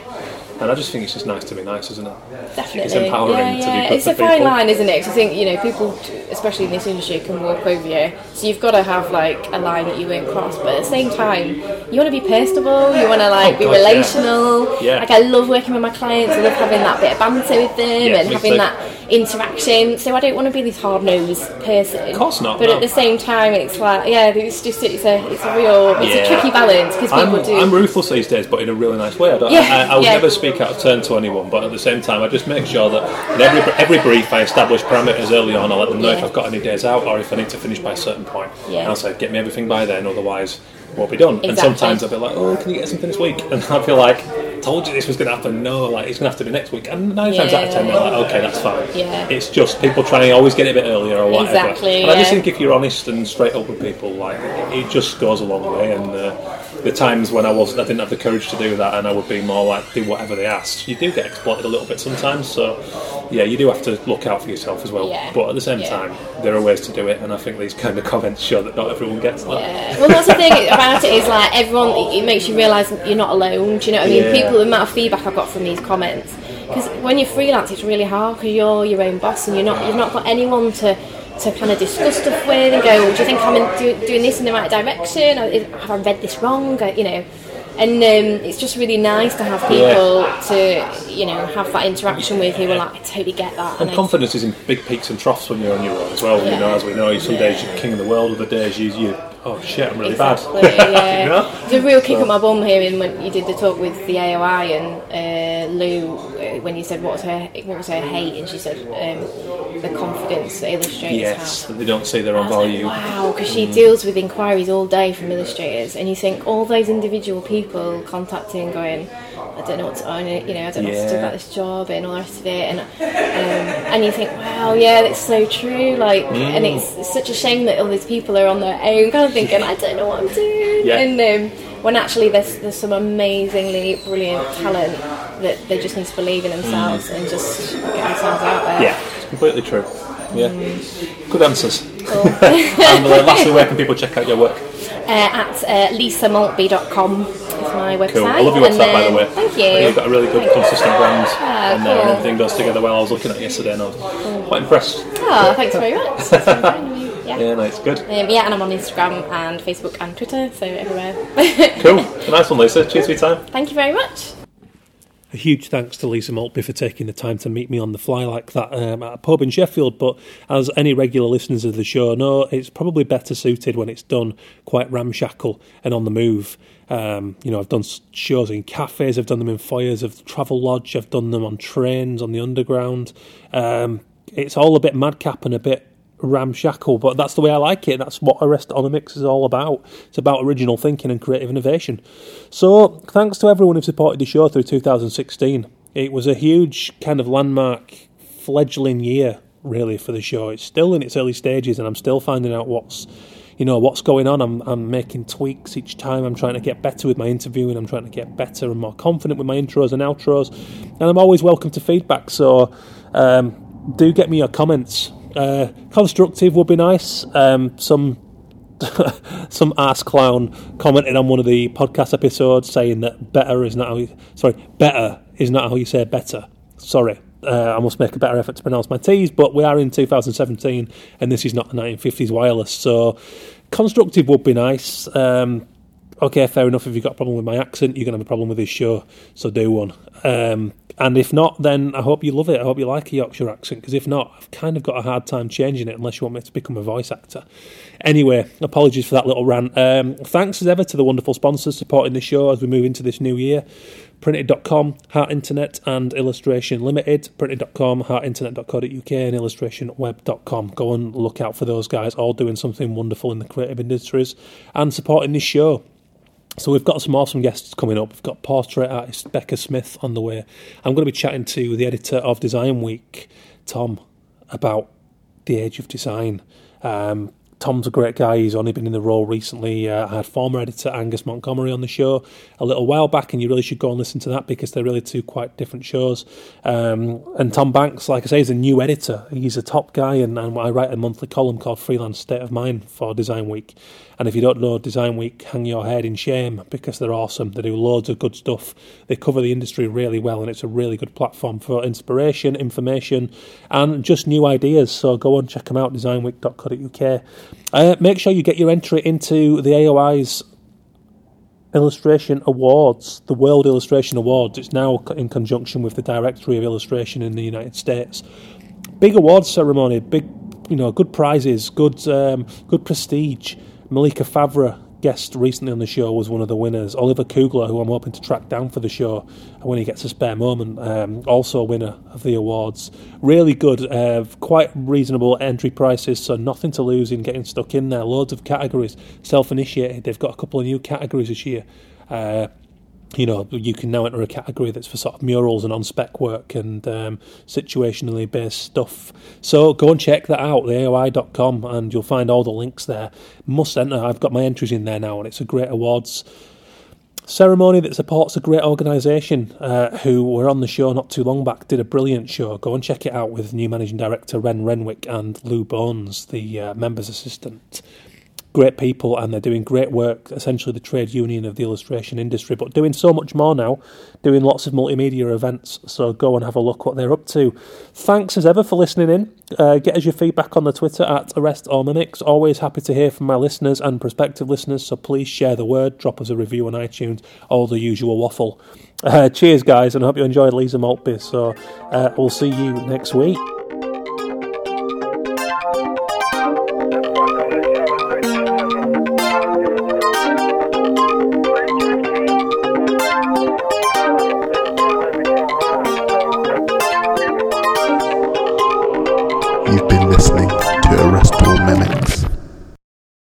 And I just think it's just nice to be nice, isn't it? Definitely. It's empowering yeah, to be yeah. good It's a fine people. line, isn't it? 'Cause I think you know people, especially in this industry, can walk over you. So you've got to have like a line that you won't cross. But at the same time, you want to be personable. You want to like Oh, be God, relational. Yeah. Like I love working with my clients. I love having that bit of banter with them Yeah, and having too. that interaction. So I don't want to be this hard nosed person. Of course not, But no. at the same time, it's like yeah, it's just it's a it's a real it's Yeah. a tricky balance because I'm, do. I'm ruthless these days, but in a really nice way. I, don't, Yeah, I, I would yeah. never speak out of turn to anyone, but at the same time, I just make sure that in every, every brief I establish parameters early on. I let them know if I've got any days out or if I need to finish by a certain point. Yeah. And I'll say, get me everything by then, otherwise won't be done. And sometimes I'll be like, oh, can you get something this week? And I'll feel like, told you this was going to happen. No, like it's going to have to be next week. And nine times out of ten, they're like, okay, that's fine. Yeah. It's just people trying to always get it a bit earlier or whatever. Exactly, And I just think if you're honest and straight up with people, like it just goes a long way. And uh, the times when I wasn't, I didn't have the courage to do that, and I would be more like do whatever they asked. You do get exploited a little bit sometimes, so yeah, you do have to look out for yourself as well. Yeah. But at the same Yeah. time, there are ways to do it, and I think these kind of comments show that not everyone gets that. Yeah. Well, that's the thing about it is like everyone. It makes you realise you're not alone. Do you know what I mean? Yeah. People, the amount of feedback I got from these comments, because when you're freelance, it's really hard because you're your own boss and you're not. You've not got anyone to. To kind of discuss stuff with and go, do you think I'm in, do, doing this in the right direction? Or Have I read this wrong? Or, you know, and um, it's just really nice to have people to, you know, have that interaction with who are like, I totally get that. And I- confidence is in big peaks and troughs when you're on your own as well. You know, as we know, some days you're king of the world, other days you, you oh shit, I'm really Exactly, bad. yeah. you know? It's a real kick up my bum hearing when you did the talk with the AOI and uh, Lou when you said what was her what was her hate and she said um, the confidence that illustrators Yes, have. that they don't see their own was like, value. wow, because she deals with inquiries all day from illustrators, and you think all those individual people contacting, going, I don't know what to, you know, I don't know what to do about this job and all the rest of it, and um, and you think, wow, yeah, that's so true. Like, and Mm. it's, it's such a shame that all these people are on their own, kind of thinking, I don't know what I'm doing, Yeah. and um, when actually there's there's some amazingly brilliant talent that they just need to believe in themselves and just get themselves out there. Mm. Yeah, it's completely true. Yeah, good answers. Cool. and uh, lastly, where can people check out your work? uh, at uh, lisamaltby.com is my website. Cool. I love your website, by the way. Thank you. You've got a really good, consistent brand, Ah, and, uh, everything goes together well. I was looking at it yesterday, and I was quite impressed. Oh, thanks very much. Thanks for inviting me. yeah. Yeah, no, it's good. Um, yeah, and I'm on Instagram and Facebook and Twitter, so everywhere. Cool. Nice one, Lisa. Cheers for your time. Thank you very much. A huge thanks to Lisa Maltby for taking the time to meet me on the fly like that um, at a pub in Sheffield. But as any regular listeners of the show know, it's probably better suited when it's done quite ramshackle and on the move. Um, you know, I've done shows in cafes, I've done them in foyers of Travelodge, I've done them on trains, on the underground. Um, it's all a bit madcap and a bit ramshackle, but that's the way I like it. That's what Arrest All Mimics is all about. It's about original thinking and creative innovation. So, thanks to everyone who supported the show through 2016. It was a huge kind of landmark, fledgling year, really, for the show. It's still in its early stages, and I'm still finding out what's. You know what's going on. I'm I'm making tweaks each time. I'm trying to get better with my interviewing. I'm trying to get better and more confident with my intros and outros. And I'm always welcome to feedback. So um, do get me your comments. Uh, constructive would be nice. Um, some some ass clown commented on one of the podcast episodes saying that better is not how you, sorry better is not how you say better. Sorry, uh, I must make a better effort to pronounce my T's, but we are in 2017 and this is not the 1950s wireless, so constructive would be nice. Um, okay, fair enough. If you've got a problem with my accent, you're going to have a problem with this show, so do one. Um, and if not, then I hope you love it. I hope you like a Yorkshire accent, because if not, I've kind of got a hard time changing it unless you want me to become a voice actor. Anyway, apologies for that little rant. Um, thanks as ever to the wonderful sponsors supporting the show as we move into this new year. Printed.com, Heart Internet, and Illustration Limited. Printed.com, heartinternet.co.uk, and illustrationweb.com. Go and look out for those guys, all doing something wonderful in the creative industries and supporting this show. So we've got some awesome guests coming up. We've got portrait artist Becca Smith on the way. I'm going to be chatting to the editor of Design Week, Tom, about the age of design. Um, Tom's a great guy. He's only been in the role recently. Uh, I had former editor Angus Montgomery on the show a little while back, and you really should go and listen to that because they're really two quite different shows. Um, and Tom Banks, like I say, is a new editor. He's a top guy, and, and I write a monthly column called Freelance State of Mind for Design Week. And if you don't know Design Week, hang your head in shame because they're awesome. They do loads of good stuff. They cover the industry really well, and it's a really good platform for inspiration, information, and just new ideas. So go and check them out, designweek.co.uk. Uh, make sure you get your entry into the AOI's Illustration Awards, the World Illustration Awards. It's now in conjunction with the Directory of Illustration in the United States. Big awards ceremony, big, you know, good prizes, good, um, good prestige. Malika Favre, guest recently on the show, was one of the winners. Oliver Kugler, who I'm hoping to track down for the show when he gets a spare moment, um, also a winner of the awards. Really good, uh, quite reasonable entry prices, so nothing to lose in getting stuck in there. Loads of categories, self initiated. They've got a couple of new categories this year. Uh, you know, you can now enter a category that's for sort of murals and on spec work and um, situationally based stuff. So go and check that out, theaoi.com, and you'll find all the links there. Must enter. I've got my entries in there now, and it's a great awards ceremony that supports a great organisation uh, who were on the show not too long back, did a brilliant show. Go and check it out with new managing director Ren Renwick and Lou Bones, the uh, member's assistant great people and they're doing great work, essentially the trade union of the illustration industry, but doing so much more now, doing lots of multimedia events. So go and have a look what they're up to. Thanks as ever for listening in. Uh, get us your feedback on the Twitter at Arrest Mimics. Always happy to hear from my listeners and prospective listeners, so please share the word, drop us a review on iTunes, all the usual waffle. Uh, cheers, guys, and I hope you enjoyed Lisa Maltby. So uh, we'll see you next week.